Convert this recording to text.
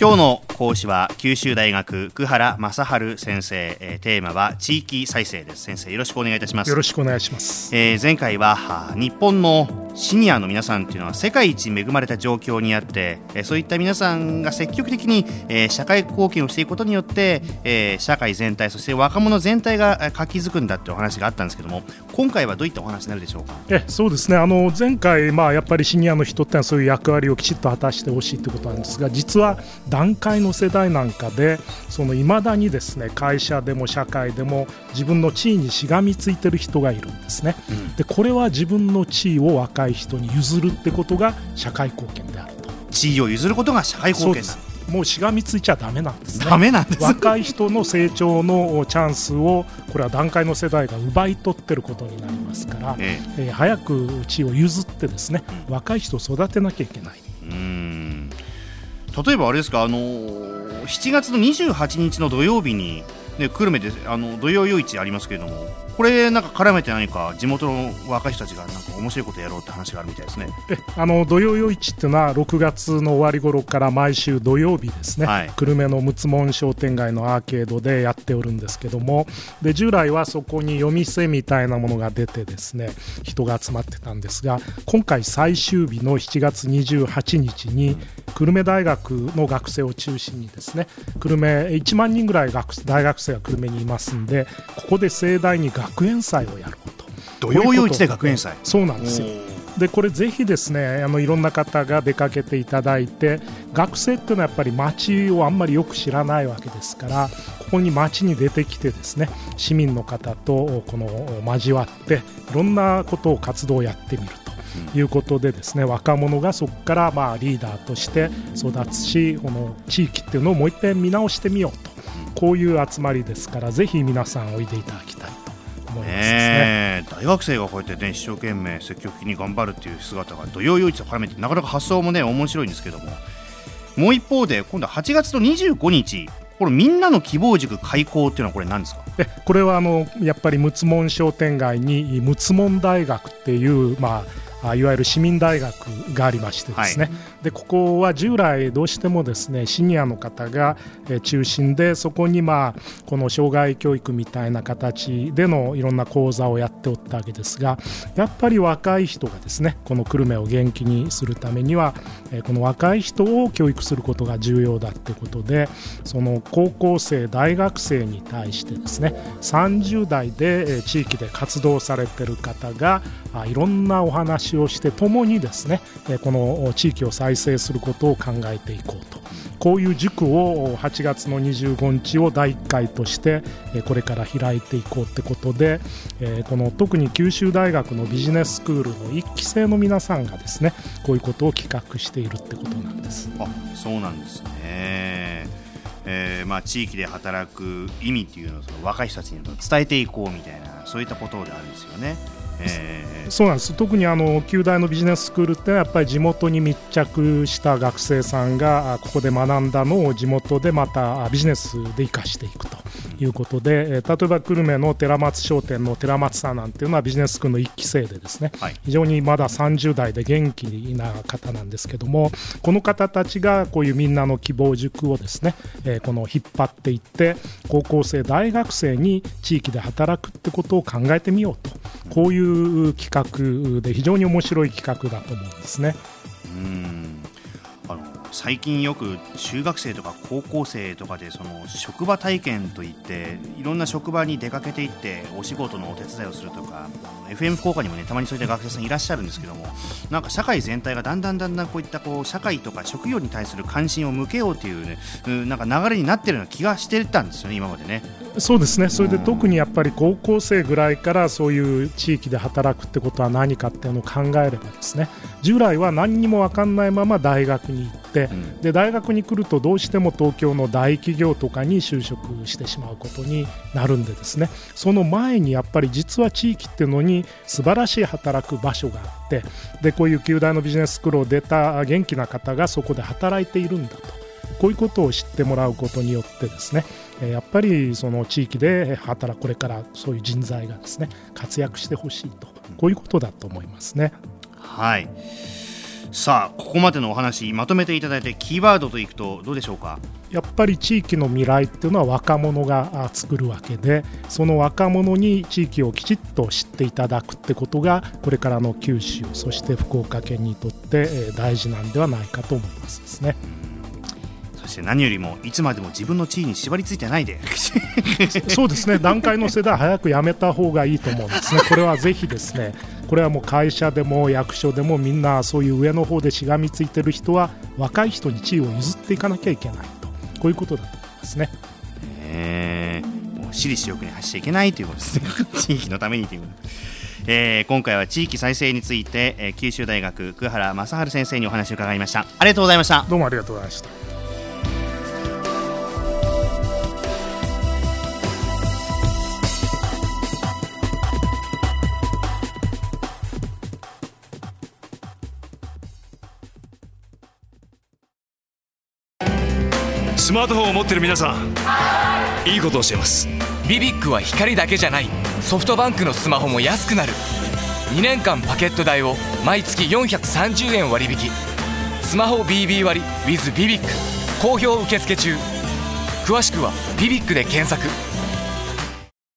今日の講師は九州大学久原正治先生、えー、テーマは地域再生です。先生よろしくお願いいたします。よろしくお願いします、えー、前回は日本のシニアの皆さんっていうのは世界一恵まれた状況にあって、えー、そういった皆さんが積極的に、えー、社会貢献をしていくことによって、えー、社会全体そして若者全体が活気づくんだっていうお話があったんですけども今回はどういったお話になるでしょうか？えそうですね。あの前回、まあ、やっぱりシニアの人ってのはそういう役割をきちっと果たしてほしいということなんですが実は段階の世代なんかでその未だにですね会社でも社会でも自分の地位にしがみついてる人がいるんですね、うん、でこれは自分の地位を若い人に譲るってことが社会貢献であると。地位を譲ることが社会貢献だ。もうしがみついちゃだめなんですね。ダメなんです。若い人の成長のチャンスをこれは段階の世代が奪い取ってることになりますから、ええ。えー、早く地位を譲ってですね、うん、若い人を育てなきゃいけない。うん例えばあれですかあの7月の28日の土曜日に、ね、久留米であの土曜夜市ありますけれども。これなんか絡めて何か地元の若い人たちがなんか面白いことやろうって話があるみたいですね。えあの土曜夜市っていうのは6月の終わり頃から毎週土曜日ですね、はい、久留米の六つ門商店街のアーケードでやっておるんですけども。で従来はそこに夜店みたいなものが出てですね人が集まってたんですが今回最終日の7月28日に久留米大学の学生を中心にですね久留米1万人ぐらい学大学生が久留米にいますんでここで盛大に学学園祭をやろうと。土曜夜市で学園祭。そうなんですよ。でこれぜひですねあのいろんな方が出かけていただいて学生っていうのはやっぱり街をあんまりよく知らないわけですからここに街に出てきてですね市民の方とこの交わっていろんなことを活動をやってみるということでですね若者がそこからまあリーダーとして育つしこの地域っていうのをもう一遍見直してみようとこういう集まりですからぜひ皆さんおいでいただきたい。と思いますね、大学生がこうやってね一生懸命積極的に頑張るっていう姿が土曜夜市と絡めてなかなか発想もね面白いんですけども。もう一方で今度は8月の25日これみんなの希望塾開校っていうのはこれ何ですか？えこれはあのやっぱり陸奥門商店街に陸奥門大学っていうまあいわゆる市民大学がありましてですね、はい、でここは従来どうしてもですねシニアの方が中心でそこにまあこの障害教育みたいな形でのいろんな講座をやっておったわけですがやっぱり若い人がですねこの久留米を元気にするためにはこの若い人を教育することが重要だってことでその高校生大学生に対してですね30代で地域で活動されてる方がいろんなお話話をして共にですねこの地域を再生することを考えていこうと。こういう塾を8月の25日を第1回としてこれから開いていこうってことでこの特に九州大学のビジネススクールの1期生の皆さんがですねこういうことを企画しているってことなんです。あそうなんですね。えーまあ、地域で働く意味っていうのをその若い人たちに伝えていこうみたいなそういったことであるんですよね。えー、そうなんです特にあの旧大のビジネススクールってやっぱり地元に密着した学生さんがここで学んだのを地元でまたビジネスで生かしていくということで、例えば久留米の寺松商店の寺松さんなんていうのはビジネススクールの1期生でですね、はい、非常にまだ30代で元気な方なんですけどもこの方たちがこういうみんなの希望塾をですね、えこの引っ張っていって高校生大学生に地域で働くってことを考えてみようとこういう企画で非常に面白い企画だと思うんですね。うん最近よく中学生とか高校生とかでその職場体験といっていろんな職場に出かけていってお仕事のお手伝いをするとか FM 福岡にもねたまにそういった学生さんいらっしゃるんですけどもなんか社会全体がだんだんだんだんこういったこう社会とか職業に対する関心を向けようというねなんか流れになってるような気がしてたんですよね今までね。そうですねそれで特にやっぱり高校生ぐらいからそういう地域で働くってことは何かっていうのを考えればですね従来は何にも分かんないまま大学に行って、うん、で大学に来るとどうしても東京の大企業とかに就職してしまうことになるんでですね。その前にやっぱり実は地域っていうのに素晴らしい働く場所があってでこういう旧大のビジネススクールを出た元気な方がそこで働いているんだと。こういうことを知ってもらうことによってですねやっぱりその地域で働くこれからそういう人材がですね活躍してほしいと。こういうことだと思いますね。はいさあここまでのお話まとめていただいてキーワードといくとどうでしょうか？やっぱり地域の未来っていうのは若者が作るわけでその若者に地域をきちっと知っていただくってことがこれからの九州そして福岡県にとって大事なんではないかと思います。ですね。そして何よりもいつまでも自分の地位に縛り付いてないで。そうですね。段階の世代早くやめた方がいいと思うんですね。これはぜひですねこれはもう会社でも役所でもみんなそういう上の方でしがみついてる人は若い人に地位を譲っていかなきゃいけないと。こういうことだと思いますね。えー、もう私利私欲に走っちゃいけないと。いうことですね地域のためにというえー、今回は地域再生について、えー、九州大学久原正治先生にお話を伺いました。ありがとうございました。どうもありがとうございましたスマートフォンを持ってる皆さんいいことを教えます。ビビックは光だけじゃない。ソフトバンクのスマホも安くなる。2年間パケット代を毎月430円割引。スマホ BB 割 with ビビック好評受付中。詳しくは「ビビック」で検索。